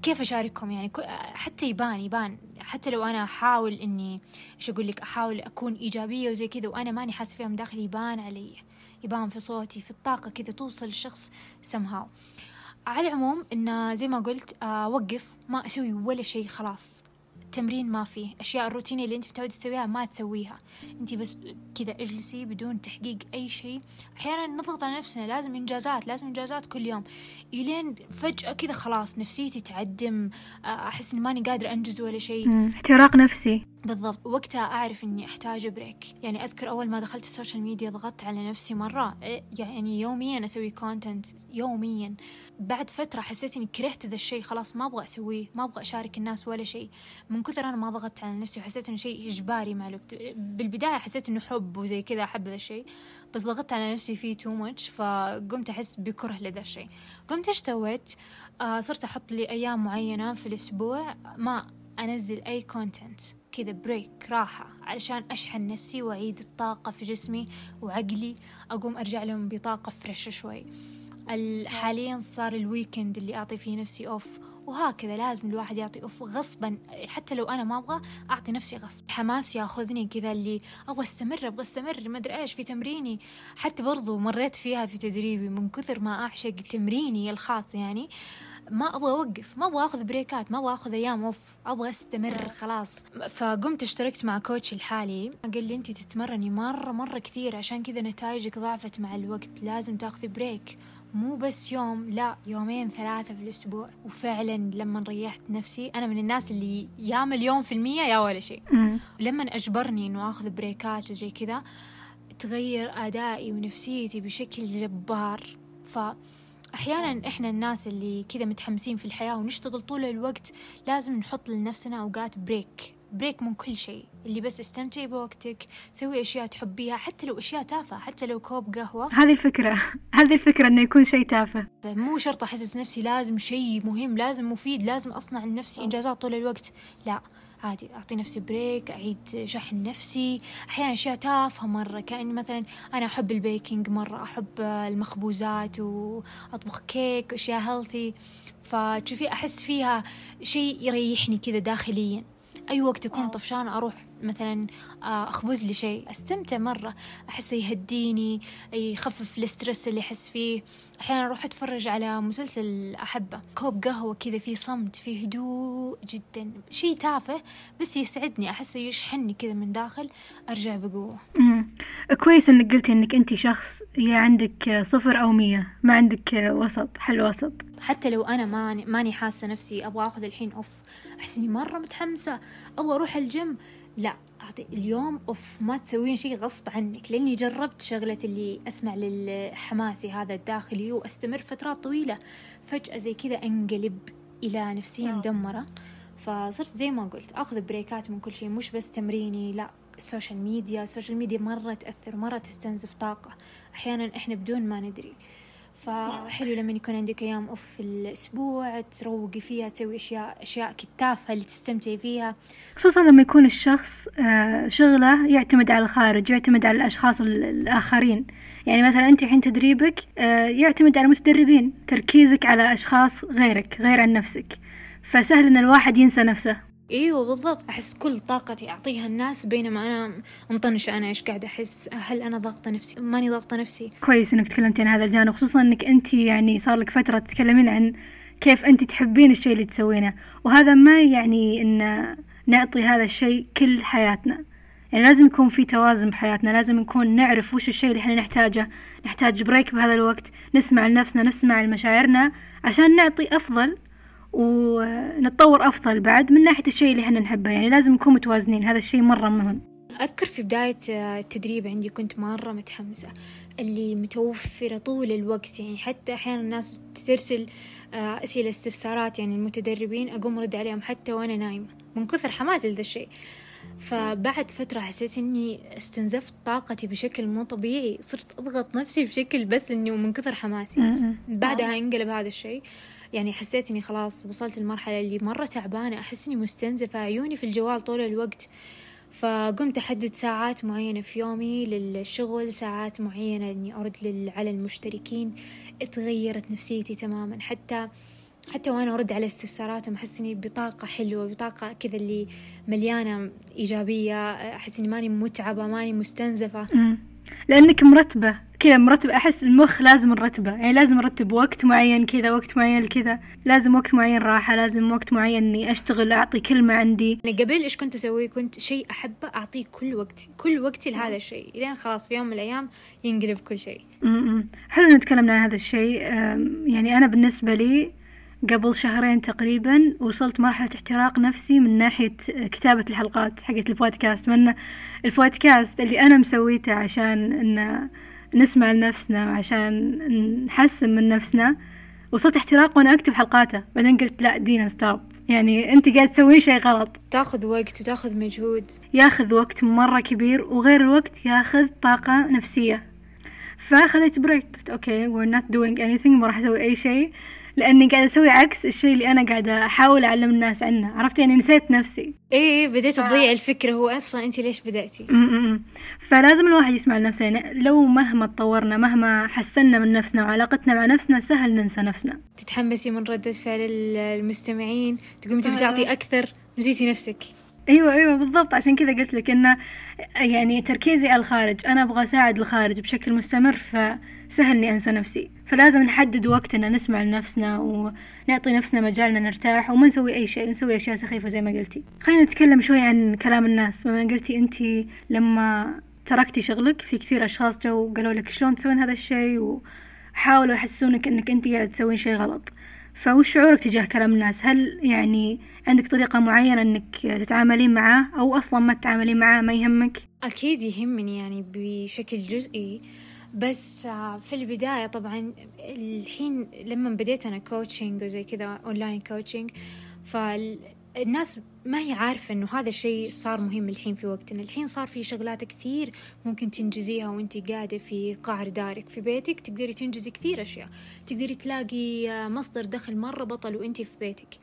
كيف أشاركهم يعني؟ حتى يبان يبان. حتى لو أنا أحاول إني إيش أقول لك؟ أحاول أكون إيجابية وزي كذا وأنا ماني حاسة فيها من داخلي يبان علي يبان في صوتي في الطاقة كذا توصل للشخص somehow. على العموم إن زي ما قلت آه، وقف ما أسوي ولا شيء خلاص. تمرين ما فيه أشياء الروتينية اللي أنت متعودة تسويها ما تسويها. أنت بس كذا اجلسي بدون تحقيق أي شيء. أحيانا نضغط على نفسنا لازم إنجازات لازم إنجازات كل يوم. إلين فجأة كذا خلاص نفسيتي تعدم. آه، أحس إني ماني قادرة أنجز ولا شيء. احتراق نفسي. بالضبط. وقتها أعرف إني أحتاج break يعني أذكر أول ما دخلت ال social media ضغطت على نفسي مرة. إيه، يعني يوميا أسوي content يوميا. بعد فترة حسيت إني كرهت ذا الشيء خلاص ما أبغى أسويه ما أبغى أشارك الناس ولا شيء. من كثر أنا ما ضغطت على نفسي وحسيت إنه شيء إجباري مع الوقت. بالبداية حسيت إنه حب وزي كذا أحب ذا الشيء. بس ضغطت على نفسي فيه too much فقمت أحس بكره لذا الشيء. قمت إيش سويت؟ آه صرت أحط لي أيام معينة في الأسبوع ما أنزل أي content كذا break راحة علشان أشحن نفسي وأعيد الطاقة في جسمي وعقلي. أقوم أرجع لهم بطاقة fresh شوي. حاليا صار ال weekend اللي أعطي فيه نفسي off وهكذا لازم الواحد يعطي off غصبا. حتى لو أنا ما أبغى أعطي نفسي غصب. حماس ياخذني كذا اللي أبغى أستمر أبغى أستمر ما أدري إيش في تمريني. حتى برضو مريت فيها في تدريبي من كثر ما أعشق تمريني الخاص يعني. ما أبغى أوقف ما أبغى أخذ بريكات ما أبغى أخذ أيام off أبغى أستمر خلاص. فقمت اشتركت مع coach الحالي. قال لي انت تتمرني مرة مرة كثير. عشان كذا نتائجك ضعفت مع الوقت. لازم تاخذي break مو بس يوم لا يومين ثلاثة في الأسبوع. وفعلا لما ريحت نفسي أنا من الناس اللي يا مليون في المية يا ولا شيء. لما أجبرني إنه آخذ بريكات وزي كذا تغير أدائي ونفسيتي بشكل جبار. فأحيانا إحنا الناس اللي كذا متحمسين في الحياة ونشتغل طول الوقت لازم نحط لنفسنا أوقات break break من كل شيء. اللي بس استمتعي بوقتك سوي أشياء تحبيها حتى لو أشياء تافهة حتى لو كوب قهوة. هذه الفكرة. هذه الفكرة إنه يكون شيء تافه. مو شرط أحسس نفسي لازم شيء مهم لازم مفيد لازم أصنع لنفسي إنجازات طول الوقت. لا عادي أعطي نفسي break أعيد شحن نفسي أحيانا أشياء تافهة مرة كأني مثلا أنا أحب ال baking مرة أحب المخبوزات وأطبخ كيك وأشياء healthy فتشوفي أحس فيها شيء يريحني كذا داخليا. أي وقت أكون طفشانة أروح مثلا آه، أخبز لي شيء. أستمتع مرة. أحسه يهديني يخفف الاسترس اللي أحس فيه. أحيانا أروح أتفرج على مسلسل أحبه. كوب قهوة كذا فيه صمت فيه هدوء جدا. شيء تافه بس يسعدني. أحسه يشحنني كذا من داخل أرجع بقوة. كويس إنك قلتي إنك انت شخص يا عندك صفر أو مية. ما عندك وسط حل وسط. حتى لو أنا ماني, ماني حاسة نفسي أبغى أخذ الحين أوف. أحس إني مرة متحمسة. أبغى أروح الجيم. لا أعطي اليوم off ما تسوين شيء غصب عنك لأني جربت شغلة اللي أسمع للحماسي هذا الداخلي وأستمر فترات طويلة. فجأة زي كذا أنقلب إلى نفسية مدمرة. فصرت زي ما قلت أخذ بريكات من كل شيء مش بس تمريني لا ال social media ال social media مرة تأثر مرة تستنزف طاقة. أحيانا إحنا بدون ما ندري. فحلو لما يكون عندك أيام off في الأسبوع تروقي فيها تسوي أشياء أشياء تافهة اللي تستمتعي فيها. خصوصا لما يكون الشخص آه، شغله يعتمد على الخارج يعتمد على الأشخاص الآخرين. يعني مثلا أنت الحين تدريبك آه، يعتمد على المتدربين تركيزك على أشخاص غيرك غير عن نفسك. فسهل إن الواحد ينسى نفسه. إيوه بالضبط. أحس كل طاقتي أعطيها الناس بينما أنا مطنشة. أنا إيش قاعدة أحس؟ هل أنا ضاغطة نفسي؟ ماني ضاغطة نفسي. كويس إنك تكلمتي عن هذا الجانب خصوصا إنك أنت يعني صار لك فترة تتكلمين عن كيف أنت تحبين الشيء اللي تسوينه. وهذا ما يعني إن نعطي هذا الشيء كل حياتنا. يعني لازم يكون في توازن بحياتنا لازم نكون نعرف وش الشيء اللي إحنا نحتاجه. نحتاج بريك بهذا الوقت نسمع لنفسنا نسمع لمشاعرنا عشان نعطي أفضل ونتطور أفضل بعد من ناحية الشيء اللي إحنا نحبه. يعني لازم نكون متوازنين. هذا الشيء مرة مهم. أذكر في بداية التدريب عندي كنت مرة متحمسة. اللي متوفرة طول الوقت. يعني حتى أحيانا الناس ترسل آه، أسئلة استفسارات. يعني المتدربين أقوم أرد عليهم حتى وأنا نايمة. من كثر حماسي لذا الشيء. فبعد فترة حسيت إني استنزفت طاقتي بشكل مو طبيعي. صرت أضغط نفسي بشكل بس إني من كثر حماسي. بعدها انقلب هذا الشيء. يعني حسيت إني خلاص وصلت المرحلة اللي مرة تعبانة أحس إني مستنزفة عيوني في الجوال طول الوقت. فقمت أحدد ساعات معينة في يومي للشغل ساعات معينة إني أرد على المشتركين. اتغيرت نفسيتي تماما. حتى حتى وأنا أرد على استفساراتهم أحس إني بطاقة حلوة بطاقة كذا اللي مليانة إيجابية. أحس إني ماني متعبة ماني مستنزفة. لأنك مرتبة. كذا مرتبة. أحس المخ لازم نرتبه يعني لازم نرتب وقت معين كذا وقت معين لكذا لازم وقت معين راحة. لازم وقت معين إني أشتغل أعطي كلمة عندي. أنا قبل إيش كنت أسوي؟ كنت شيء أحبه أعطيه كل وقتي كل وقتي لهذا الشيء. لين خلاص في يوم من الأيام ينقلب كل شيء. حلو نتكلم عن هذا الشيء. يعني أنا بالنسبة لي قبل شهرين تقريبا وصلت مرحلة احتراق نفسي من ناحية كتابة الحلقات حقت البودكاست من البودكاست اللي أنا مسويته عشان إن نسمع لنفسنا وعشان نحسن من نفسنا. وصلت احتراق وأنا أكتب حلقاته. بعدين قلت لا دينا stop يعني أنت قاعد تسوين شيء غلط. تاخذ وقت وتاخذ مجهود. ياخذ وقت مرة كبير وغير الوقت ياخذ طاقة نفسية. فأخذت break okay we're not doing anything ما راح أسوي أي شيء. لأني قاعدة أسوي عكس الشيء اللي أنا قاعدة أحاول أعلم الناس عنه. عرفت؟ يعني نسيت نفسي. إيه بديت تضيع الفكرة هو أصلا انت ليش بدأتي؟ فلازم الواحد يسمع لنفسه. يعني لو مهما تطورنا مهما حسنا من نفسنا وعلاقتنا مع نفسنا سهل ننسى نفسنا. تتحمسي من ردة فعل المستمعين. تقوم تبي تعطي أكثر نسيتي نفسك. أيوه أيوه بالضبط. عشان كذا قلت لك إنه يعني تركيزي على الخارج. أنا أبغى أساعد الخارج بشكل مستمر فسهل إني أنسى نفسي. فلازم نحدد وقتنا نسمع لنفسنا ونعطي نفسنا مجالنا نرتاح وما نسوي أي شيء نسوي أشياء سخيفة زي ما قلتي. خلينا نتكلم شوي عن كلام الناس. بما قلتي أنت لما تركتي شغلك في كثير أشخاص جو قالوا لك شلون تسوين هذا الشيء وحاولوا يحسسونك إنك أنت قاعدة تسوين شيء غلط. فوش شعورك تجاه كلام الناس؟ هل يعني عندك طريقة معينة إنك تتعاملين معاه أو أصلا ما تتعاملين معاه ما يهمك؟ أكيد يهمني يعني بشكل جزئي. بس في البداية طبعا الحين لما بديت أنا coaching وزي كذا online coaching فالناس ما هي عارفة إنه هذا الشيء صار مهم الحين في وقتنا. الحين صار في شغلات كثير ممكن تنجزيها وأنت قاعدة في قعر دارك في بيتك تقدري تنجزي كثير أشياء. تقدري تلاقي مصدر دخل مرة بطل وأنت في بيتك.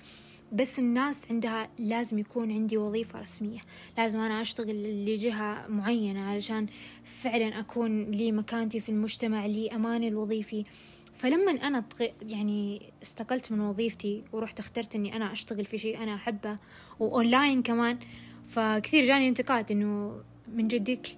بس الناس عندها لازم يكون عندي وظيفة رسمية. لازم أنا أشتغل لجهة معينة علشان فعلا أكون لي مكانتي في المجتمع لي أماني الوظيفي. فلما أنا يعني استقلت من وظيفتي ورحت اخترت إني أنا أشتغل في شيء أنا أحبه وأونلاين كمان فكثير جاني انتقاد إنه من جدك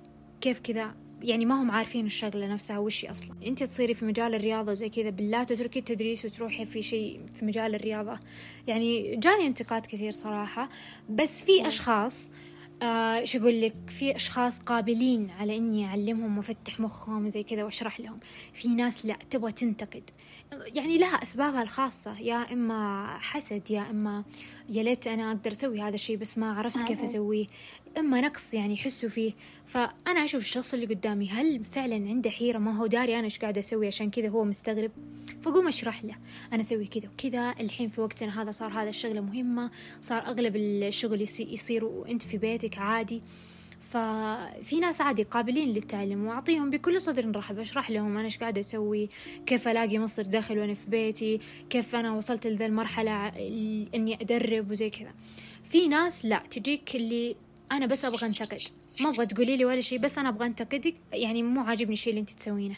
كيف كذا يعني ما هم عارفين الشغلة نفسها وش هي أصلا. أنت تصيري في مجال الرياضة وزي كذا بالله تتركي التدريس وتروحي في شيء في مجال الرياضة. يعني جاني انتقاد كثير صراحة بس في أشخاص آه إيش أقول لك في أشخاص قابلين على إني أعلمهم وأفتح مخهم وزي كذا وأشرح لهم. في ناس لا تبغى تنتقد. يعني لها أسبابها الخاصة يا إما حسد يا إما يا ليت أنا أقدر أسوي هذا الشيء بس ما عرفت كيف أسويه. إما نقص يعني يحسوا فيه. فأنا أشوف الشخص اللي قدامي هل فعلا عنده حيرة؟ ما هو داري أنا إيش قاعدة أسوي؟ عشان كذا هو مستغرب. فقوم أشرح له. أنا أسوي كذا وكذا. الحين في وقتنا هذا صار هذا الشغلة مهمة. صار أغلب الشغل يصير وانت في بيتك عادي. ففي ناس عادي قابلين للتعلم وأعطيهم بكل صدر رحب أشرح لهم أنا إيش قاعدة أسوي كيف ألاقي مصدر دخل وأنا في بيتي كيف أنا وصلت لذا المرحلة إني أدرب وزي كذا. في ناس لا تجيك اللي أنا بس أبغى أنتقد. ما أبغى تقولي لي ولا شيء بس أنا أبغى أنتقدك يعني مو عاجبني الشيء اللي أنت تسوينه.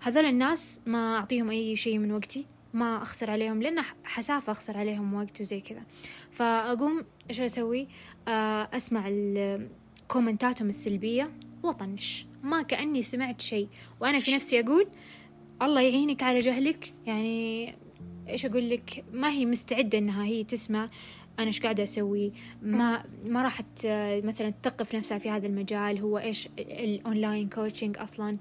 هذول الناس ما أعطيهم أي شيء من وقتي ما أخسر عليهم لأن حسافة أخسر عليهم وقت وزي كذا. فأقوم إيش أسوي؟ آه، أسمع كومنتاتهم السلبية. وطنش ما كأني سمعت شيء. وأنا في نفسي أقول الله يعينك على جهلك. يعني إيش أقول لك؟ ما هي مستعدة إنها هي تسمع أنا إيش قاعدة أسوي. ما ما راحت مثلا تثقف نفسها في هذا المجال. هو إيش ال online coaching أصلا؟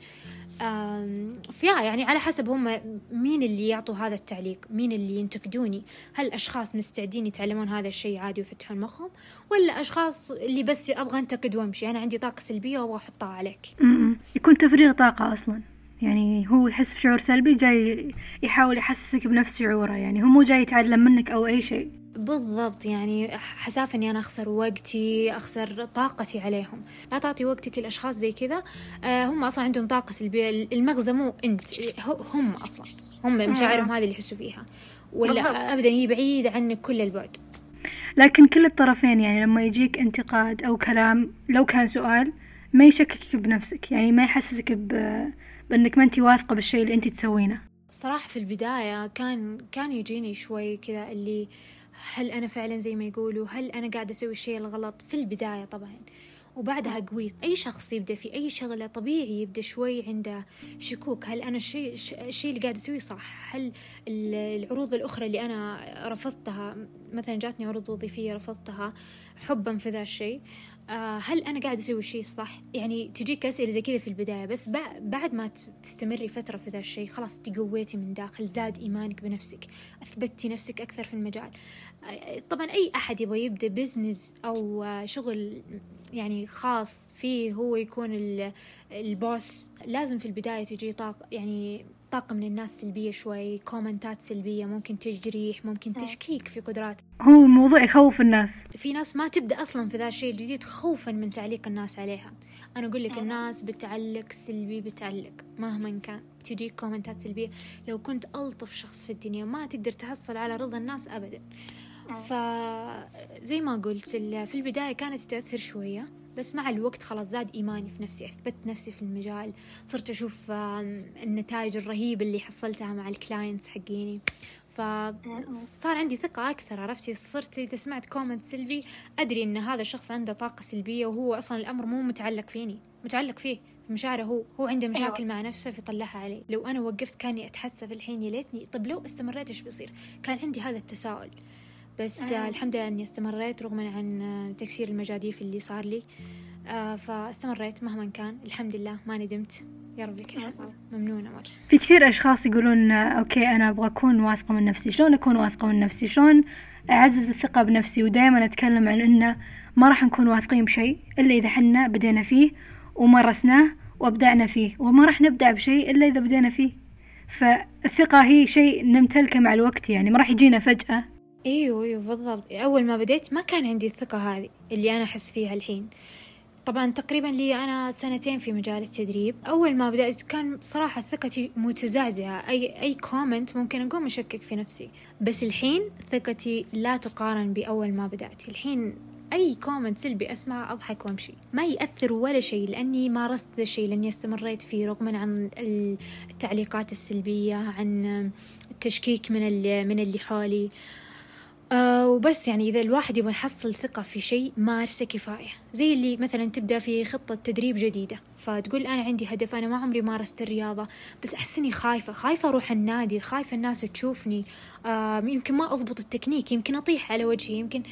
فيها يعني على حسب هم مين اللي يعطوا هذا التعليق مين اللي ينتقدوني. هل أشخاص مستعدين يتعلمون هذا الشيء عادي ويفتحون مخهم ولا أشخاص اللي بس أبغى أنتقد وأمشي أنا عندي طاقة سلبية وأبغى أحطها عليك. يكون تفريغ طاقة أصلا. يعني هو يحس بشعور سلبي جاي يحاول يحسسك بنفس شعوره يعني هو مو جاي يتعلم منك أو أي شيء. بالضبط يعني حساف إني أنا أخسر وقتي أخسر طاقتي عليهم. لا تعطي وقتك لأشخاص زي كذا آه، هم أصلا عندهم طاقة سلبيه المغزى مو أنت هم أصلا. هم مشاعرهم هذه اللي يحسوا فيها ولا ابدا هي بعيده عنك كل البعد. لكن كل الطرفين يعني لما يجيك انتقاد أو كلام لو كان سؤال ما يشككك بنفسك. يعني ما يحسسك ب... بأنك ما أنت واثقة بالشيء اللي أنت تسوينه. صراحة في البداية كان كان يجيني شوي كذا اللي هل أنا فعلا زي ما يقولوا؟ هل أنا قاعدة أسوي الشيء الغلط؟ في البداية طبعا. وبعدها قويت. أي شخص يبدأ في أي شغلة طبيعي يبدأ شوي عنده شكوك. هل أنا الشيء الشيء اللي قاعد أسويه صح؟ هل العروض الأخرى اللي أنا رفضتها مثلا جاتني عروض وظيفية رفضتها حبا في ذا الشيء. آه، هل أنا قاعد أسوي الشيء الصح؟ يعني تجيك أسئلة زي كذا في البداية بس بعد ما تستمري فترة في ذا الشيء خلاص تقويتي من داخل زاد إيمانك بنفسك أثبتي نفسك أكثر في المجال آه، طبعا أي أحد يبغى يبدأ business أو شغل يعني خاص فيه هو يكون ال boss لازم في البداية تجي طاقة يعني طاقة من الناس سلبية شوي comment ات سلبية ممكن تجريح ممكن تشكيك في قدراتك هو الموضوع يخوف الناس. في ناس ما تبدأ أصلا في ذا الشيء الجديد خوفا من تعليق الناس عليها. أنا أقول لك الناس بتعلق سلبي بتعلق مهما كان. تجيك comment ات سلبية. لو كنت ألطف شخص في الدنيا ما تقدر تحصل على رضا الناس أبدا. فزي ما قلت في البداية كانت تأثر شوية. بس مع الوقت خلاص زاد إيماني في نفسي أثبت نفسي في المجال صرت أشوف النتائج الرهيبة اللي حصلتها مع ال clients حقيني. فصار عندي ثقة أكثر عرفتي صرت إذا سمعت comment سلبي أدري إن هذا الشخص عنده طاقة سلبية وهو أصلا الأمر مو متعلق فيني متعلق فيه مشاعره هو هو عنده أيوة. مشاكل مع نفسه فيطلعها علي. لو أنا وقفت كاني أتحسف الحين يا ليتني. طب لو استمريت إيش بيصير؟ كان عندي هذا التساؤل. بس آه. الحمد لله إني استمريت رغم عن تكسير المجاديف اللي صار لي. آه فاستمريت مهما كان. الحمد لله ما ندمت. يا رب لك ممنونة مرة. في كثير أشخاص يقولون أوكي أنا أبغى أكون واثقة من نفسي. شلون أكون واثقة من نفسي؟ شلون أعزز الثقة بنفسي؟ ودائما أتكلم عن إنه ما راح نكون واثقين بشيء إلا إذا حنا بدينا فيه ومارسناه وأبدعنا فيه. وما راح نبدع بشيء إلا إذا بدينا فيه. فالثقة هي شيء نمتلكه مع الوقت يعني. ما راح يجينا فجأة. إيوه إيوه بالضبط. أول ما بديت ما كان عندي الثقة هذه اللي أنا أحس فيها الحين. طبعا تقريبا لي أنا سنتين في مجال التدريب. أول ما بدأت كان صراحة ثقتي متزعزعة أي أي comment ممكن أقوم أشكك في نفسي. بس الحين ثقتي لا تقارن بأول ما بدأت. الحين أي comment سلبي أسمعه أضحك وأمشي. ما يأثر ولا شيء لأني مارست ذا الشيء لأني استمريت فيه رغم عن التعليقات السلبية عن التشكيك من من اللي حولي. آه وبس يعني إذا الواحد يبغى يحصل ثقة في شيء مارسه كفاية زي اللي مثلا تبدأ في خطة تدريب جديدة فتقول أنا عندي هدف أنا ما عمري مارست الرياضة بس أحس إني خايفة خايفة أروح النادي خايفة الناس تشوفني آه يمكن ما أضبط التكنيك يمكن أطيح على وجهي يمكن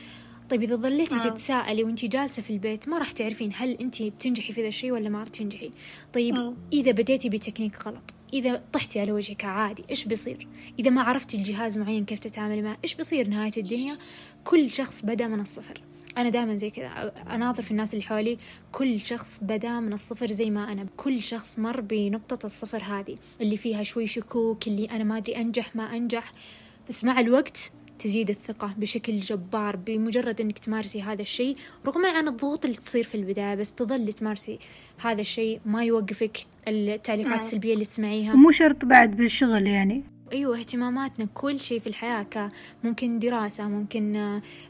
طيب إذا ظليتي آه. تتساءلي وأنتي جالسة في البيت ما راح تعرفين هل أنتي بتنجحي في ذا الشيء ولا ما راح تنجحي طيب آه. إذا بديتي بتكنيك غلط إذا طحتي على وجهك عادي إيش بيصير؟ إذا ما عرفتي الجهاز معين كيف تتعاملي معه إيش بيصير نهاية الدنيا؟ كل شخص بدأ من الصفر. أنا دائما زي كذا أناظر في الناس اللي حولي كل شخص بدأ من الصفر زي ما أنا كل شخص مر بنقطة الصفر هذه اللي فيها شوي شكوك اللي أنا ما أدري أنجح ما أنجح بس مع الوقت تزيد الثقة بشكل جبار بمجرد إنك تمارسي هذا الشيء. رغم عن الضغوط اللي تصير في البداية بس تظلي تمارسي هذا الشيء. ما يوقفك التعليقات آه. السلبية اللي تسمعيها. مو شرط بعد بالشغل يعني. أيوة اهتماماتنا كل شيء في الحياة ممكن دراسة ممكن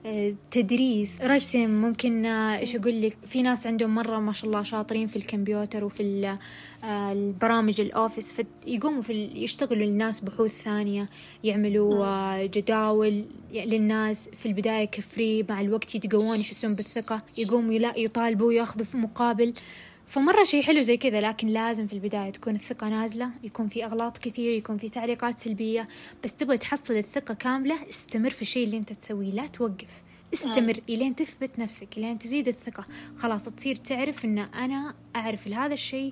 آه، تدريس رسم ممكن آه، إيش أقول لك في ناس عندهم مرة ما شاء الله شاطرين في الكمبيوتر وفي آه، البرامج الأوفيس فيقوموا في يشتغلوا للناس بحوث ثانية يعملوا جداول للناس في البداية كفري مع الوقت يتقوون يحسون بالثقة يقوموا يطالبوا وياخذوا في مقابل فمرة شيء حلو زي كذا لكن لازم في البداية تكون الثقة نازلة يكون في أغلاط كثير يكون في تعليقات سلبية. بس تبغى تحصل الثقة كاملة استمر في الشيء اللي أنت تسويه لا توقف. استمر آه. إلين تثبت نفسك إلين تزيد الثقة. خلاص تصير تعرف إن أنا أعرف هذا الشيء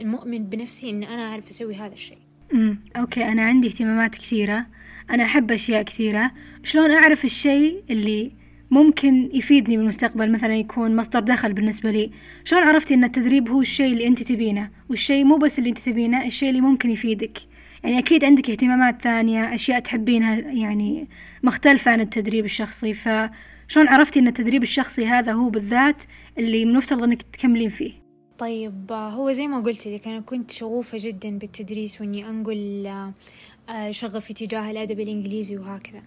المؤمن بنفسي إن أنا أعرف أسوي هذا الشيء. امم أوكي أنا عندي اهتمامات كثيرة. أنا أحب أشياء كثيرة. شلون أعرف الشيء اللي ممكن يفيدني بالمستقبل مثلا يكون مصدر دخل بالنسبة لي. شلون عرفتي أن التدريب هو الشيء اللي أنت تبينه؟ والشيء مو بس اللي أنت تبينه الشيء اللي ممكن يفيدك. يعني أكيد عندك اهتمامات ثانية أشياء تحبينها يعني مختلفة عن التدريب الشخصي. فشلون عرفتي أن التدريب الشخصي هذا هو بالذات اللي المفترض أنك تكملين فيه؟ طيب هو زي ما قلت لك أنا كنت شغوفة جدا بالتدريس وإني أنقل آه، شغفي تجاه الأدب الإنجليزي وهكذا.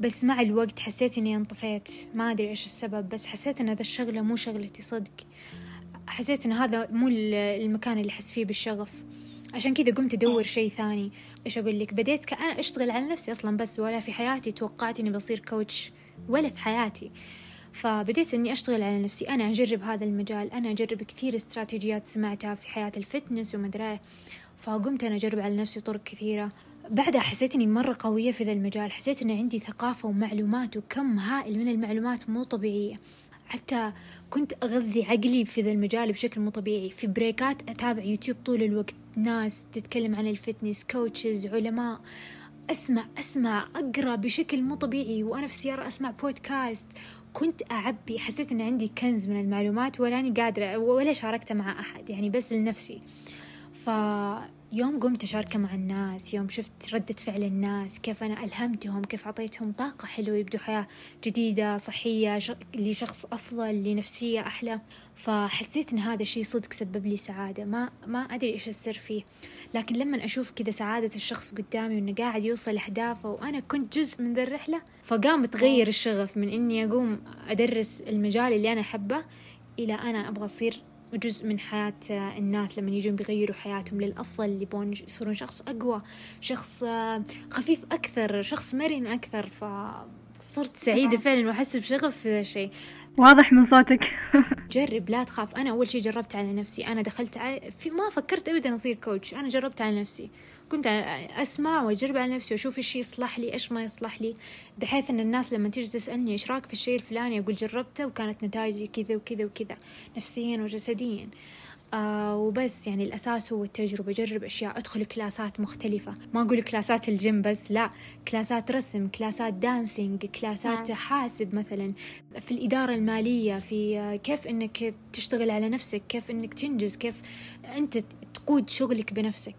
بس مع الوقت حسيت إني انطفيت. ما أدري إيش السبب بس حسيت إن هذا الشغلة مو شغلتي صدق. حسيت إن هذا مو المكان اللي أحس فيه بالشغف. عشان كذا قمت أدور شيء ثاني. إيش أقول لك؟ بديت كأنا أشتغل على نفسي أصلا بس ولا في حياتي توقعت إني بصير coach ولا في حياتي. فبديت إني أشتغل على نفسي. أنا أجرب هذا المجال. أنا أجرب كثير استراتيجيات سمعتها في حياة ال fitness ومدري فقمت أنا أجرب على نفسي طرق كثيرة. بعدها حسيت إني مرة قوية في ذا المجال. حسيت إن عندي ثقافة ومعلومات وكم هائل من المعلومات مو طبيعية. حتى كنت أغذي عقلي في ذا المجال بشكل مو طبيعي. في break ات أتابع يوتيوب طول الوقت. ناس تتكلم عن ال fitness coaches علماء. أسمع أسمع أقرأ بشكل مو طبيعي. وأنا في السيارة أسمع بودكاست كنت أعبي. حسيت إن عندي كنز من المعلومات ولاني قادرة ولا شاركته مع أحد. يعني بس لنفسي. ف يوم قمت أشاركه مع الناس يوم شفت ردة فعل الناس كيف أنا ألهمتهم كيف أعطيتهم طاقة حلوة يبدوا حياة جديدة صحية لشخص أفضل لنفسية أحلى. فحسيت إن هذا الشيء صدق سبب لي سعادة ما ما أدري إيش السر فيه. لكن لما أشوف كذا سعادة الشخص قدامي وإنه قاعد يوصل أهدافه وأنا كنت جزء من ذا الرحلة فقام تغير الشغف من إني أقوم أدرس المجال اللي أنا أحبه إلى أنا أبغى أصير جزء من حياة الناس لما يجون بيغيروا حياتهم للأفضل يبون يصيرون شخص أقوى شخص خفيف أكثر شخص مرن أكثر. فصرت سعيدة فعلا وأحس بشغف في ذا الشيء. واضح من صوتك. (laughs) جرب لا تخاف. أنا أول شيء جربت على نفسي. أنا دخلت على في ما فكرت أبدا أصير كوتش أنا جربت على نفسي. كنت أسمع وأجرب على نفسي وأشوف إيش يصلح لي إيش ما يصلح لي بحيث إن الناس لما تيجي تسألني إيش رأيك في الشيء الفلاني أقول جربته وكانت نتائجي كذا وكذا وكذا نفسيا وجسديا. آه وبس يعني الأساس هو التجربة جرب أشياء أدخل class ات مختلفة. ما أقول class ات ال gym بس لا class ات رسم class ات dancing class ات حاسب مثلا. في الإدارة المالية في كيف أنك تشتغل على نفسك كيف أنك تنجز كيف أنت تقود شغلك بنفسك.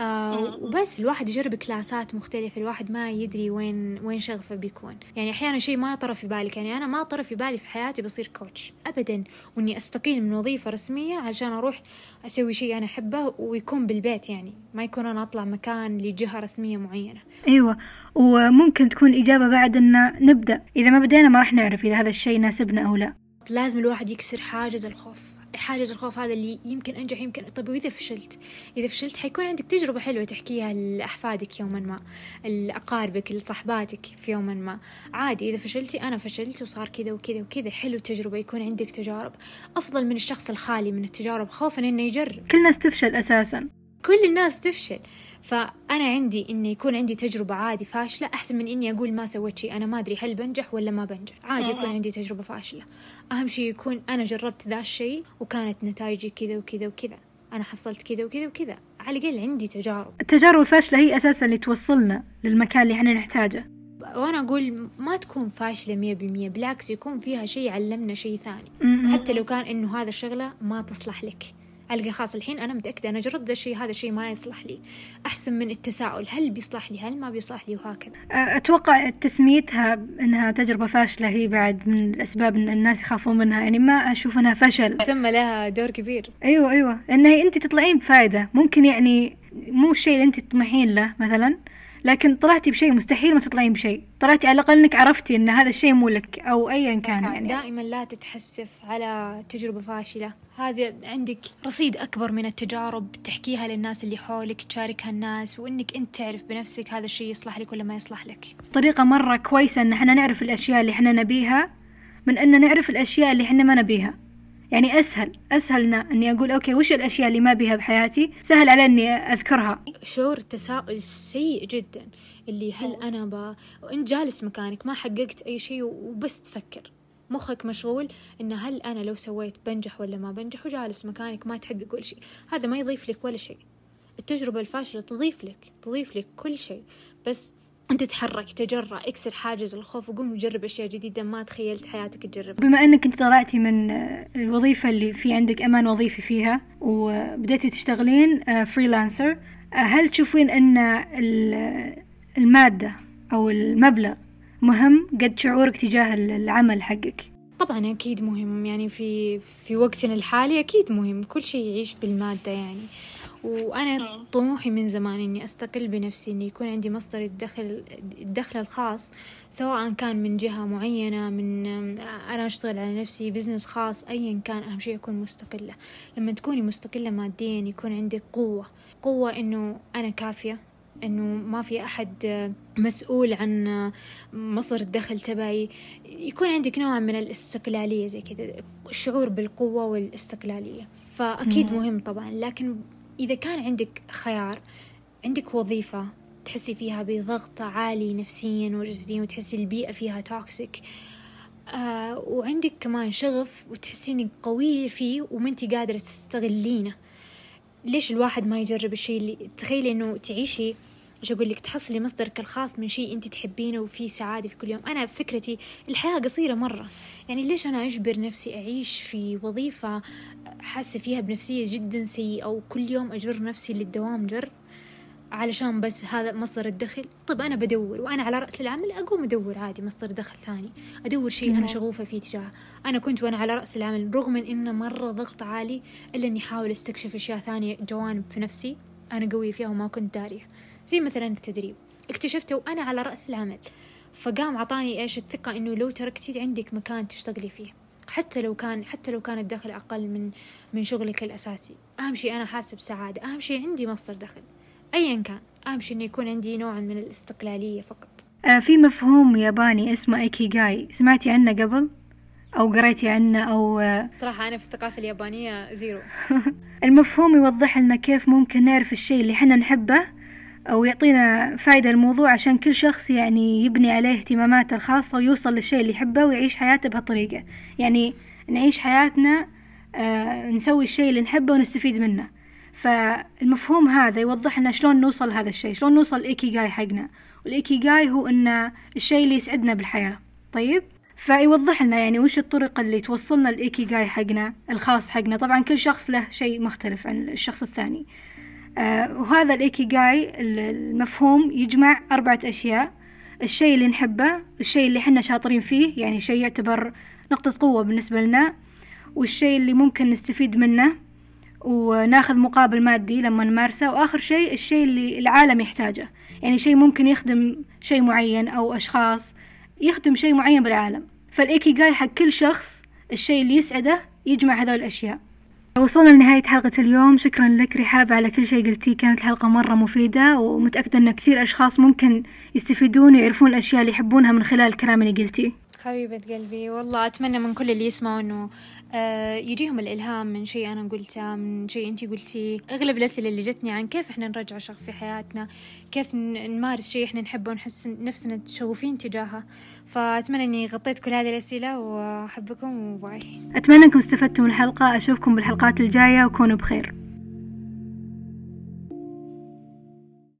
آه وبس الواحد يجرب class ات مختلفة الواحد ما يدري وين وين شغفه بيكون. يعني أحيانا شيء ما طرى في بالك يعني أنا ما طرى في بالي في حياتي بصير coach أبدا وإني أستقيل من وظيفة رسمية عشان أروح أسوي شيء أنا أحبه ويكون بالبيت يعني ما يكون أنا أطلع مكان لجهة رسمية معينة. أيوة وممكن تكون إجابة بعد أن نبدأ. إذا ما بدينا ما راح نعرف إذا هذا الشيء يناسبنا أو لا. لازم الواحد يكسر حاجز الخوف. حاجز الخوف هذا اللي يمكن أنجح يمكن طيب وإذا فشلت؟ إذا فشلت حيكون عندك تجربة حلوة تحكيها لأحفادك يوما ما لأقاربك لصحباتك في يوما ما. عادي إذا فشلتي أنا فشلت وصار كذا وكذا وكذا حلو تجربة يكون عندك تجارب. أفضل من الشخص الخالي من التجارب خوفا إنه يجرب. كل الناس تفشل أساسا. كل الناس تفشل. فأنا عندي إني يكون عندي تجربة عادي فاشلة أحسن من إني أقول ما سويت شيء أنا ما أدري هل بنجح ولا ما بنجح. عادي يكون عندي تجربة فاشلة. أهم شيء يكون أنا جربت ذا الشيء وكانت نتائجي كذا وكذا وكذا. أنا حصلت كذا وكذا وكذا. على الأقل عندي تجارب. التجارب الفاشلة هي أساسا اللي توصلنا للمكان اللي إحنا نحتاجه. وأنا أقول ما تكون فاشلة مية بالمية بالعكس يكون فيها شيء علمنا شيء ثاني. حتى لو كان إنه هذا الشغلة ما تصلح لك. الأقل خلاص الحين أنا متأكدة أنا جربت ذا الشيء هذا الشيء ما يصلح لي. أحسن من التساؤل هل بيصلح لي؟ هل ما بيصلح لي؟ وهكذا. أتوقع تسميتها إنها تجربة فاشلة هي بعد من الأسباب إن الناس يخافون منها. يعني ما أشوف إنها فشل. سمى لها دور كبير. أيوة أيوة. لأن هي أنت تطلعين بفائدة ممكن يعني مو الشيء اللي أنت تطمحين له مثلا. لكن طلعتي بشيء مستحيل ما تطلعين بشيء. طلعتي على الأقل إنك عرفتي إن هذا الشيء مو لك أو أيا كان يعني. دائما لا تتحسف على تجربة فاشلة. هذا عندك رصيد أكبر من التجارب تحكيها للناس اللي حولك تشاركها الناس وإنك أنت تعرف بنفسك هذا الشيء يصلح لك ولا ما يصلح لك. طريقة مرة كويسة إن إحنا نعرف الأشياء اللي إحنا نبيها من إن نعرف الأشياء اللي إحنا ما نبيها. يعني أسهل أسهل إني أقول أوكي وش الأشياء اللي ما بيها بحياتي؟ سهل علي إني أذكرها. شعور التساؤل سيء جدا اللي هل أنا با وأنت جالس مكانك ما حققت أي شيء وبس تفكر. مخك مشغول إن هل أنا لو سويت بنجح ولا ما بنجح وجالس مكانك ما تحقق ولا شيء. هذا ما يضيف لك ولا شيء. التجربة الفاشلة تضيف لك تضيف لك كل شيء. بس أنت تتحرك تجرأ اكسر حاجز الخوف وقوم جرب أشياء جديدة ما تخيلت حياتك تجرب. بما أنك أنت طلعتي من الوظيفة اللي في عندك أمان وظيفي فيها وبديتي تشتغلين freelancer هل تشوفين أن المادة أو المبلغ مهم قد شعورك تجاه العمل حقك؟ طبعا أكيد مهم يعني في في وقتنا الحالي أكيد مهم كل شيء يعيش بالمادة يعني. وأنا طموحي من زمان إني أستقل بنفسي إني يكون عندي مصدر الدخل الدخل الخاص سواء كان من جهة معينة من أنا أشتغل على نفسي بزنس خاص أيا كان أهم شيء أكون مستقلة. لما تكوني مستقلة ماديا يكون عندك قوة. قوة إنه أنا كافية إنه ما في أحد مسؤول عن مصدر الدخل تبعي. يكون عندك نوع من الاستقلالية زي كذا الشعور بالقوة والاستقلالية. فأكيد مهم طبعا لكن إذا كان عندك خيار عندك وظيفة تحسي فيها بضغط عالي نفسيا وجسديا وتحسي البيئة فيها توكسيك آه وعندك كمان شغف وتحسي إنك قوية فيه وما انت قادرة تستغلينه. ليش الواحد ما يجرب الشيء اللي تخيلي إنه تعيشي إيش أقول لك تحصلي مصدرك الخاص من شيء أنت تحبينه وفي سعادة في كل يوم. أنا فكرتي الحياة قصيرة مرة. يعني ليش أنا أجبر نفسي أعيش في وظيفة حاسة فيها بنفسية جدا سيئة وكل يوم أجر نفسي للدوام جر علشان بس هذا مصدر الدخل؟ طب أنا بدور وأنا على رأس العمل أقوم أدور عادي مصدر دخل ثاني. أدور شيء أنا شغوفة فيه تجاهه. أنا كنت وأنا على رأس العمل رغم من إنه مرة ضغط عالي إلا إني أحاول أستكشف أشياء ثانية جوانب في نفسي. أنا قوية فيها وما كنت دارية. زي مثلا التدريب. اكتشفته وأنا على رأس العمل. فقام عطاني إيش الثقة إنه لو تركتي عندك مكان تشتغلي فيه. حتى لو كان حتى لو كان الدخل أقل من من شغلك الأساسي. أهم شيء أنا حاسة بسعادة أهم شيء عندي مصدر دخل. أيا كان. أهم شيء إنه يكون عندي نوع من الاستقلالية فقط. آه في مفهوم ياباني اسمه ikigai. سمعتي عنه قبل؟ أو قريتي عنه؟ أو صراحة أنا في الثقافة اليابانية zero. (laughs) المفهوم يوضح لنا كيف ممكن نعرف الشيء اللي حنا نحبه أو يعطينا فايدة الموضوع عشان كل شخص يعني يبني عليه اهتماماته الخاصة ويوصل للشيء اللي يحبه ويعيش حياته بهالطريقة. يعني نعيش حياتنا آه نسوي الشيء اللي نحبه ونستفيد منه. فالمفهوم هذا يوضح لنا شلون نوصل هذا الشيء شلون نوصل ال ikigai حقنا. والإيكيغاي هو إن الشيء اللي يسعدنا بالحياة. طيب؟ فيوضح لنا يعني وش الطرق اللي توصلنا الإيكيغاي حقنا الخاص حقنا. طبعا كل شخص له شيء مختلف عن الشخص الثاني. وهذا الإيكيغاي المفهوم يجمع أربعة أشياء. الشيء اللي نحبه الشيء اللي حنا شاطرين فيه يعني شيء يعتبر نقطة قوة بالنسبة لنا والشيء اللي ممكن نستفيد منه وناخذ مقابل مادي لما نمارسه. وآخر شيء الشيء اللي العالم يحتاجه. يعني شيء ممكن يخدم شيء معين أو أشخاص يخدم شيء معين بالعالم. فالإيكيغاي حق كل شخص الشيء اللي يسعده يجمع هذول الأشياء. وصلنا لنهاية حلقة اليوم. شكرا لك رحاب على كل شيء قلتيه. كانت الحلقة مرة مفيدة ومتأكدة أن كثير أشخاص ممكن يستفيدون ويعرفون الأشياء اللي يحبونها من خلال الكلام اللي قلتيه. حبيبة قلبي والله أتمنى من كل اللي يسمعوا آه يجيهم الإلهام من شيء أنا قلته من شيء أنتي قلتيه أغلب الأسئلة اللي جتني عن كيف إحنا نرجع شغف في حياتنا كيف نمارس شيء إحنا نحبه ونحس نفسنا شغوفين تجاهه. فأتمنى إني غطيت كل هذه الأسئلة وأحبكم وباي. أتمنى أنكم استفدتوا من الحلقة أشوفكم بالحلقات الجاية وكونوا بخير.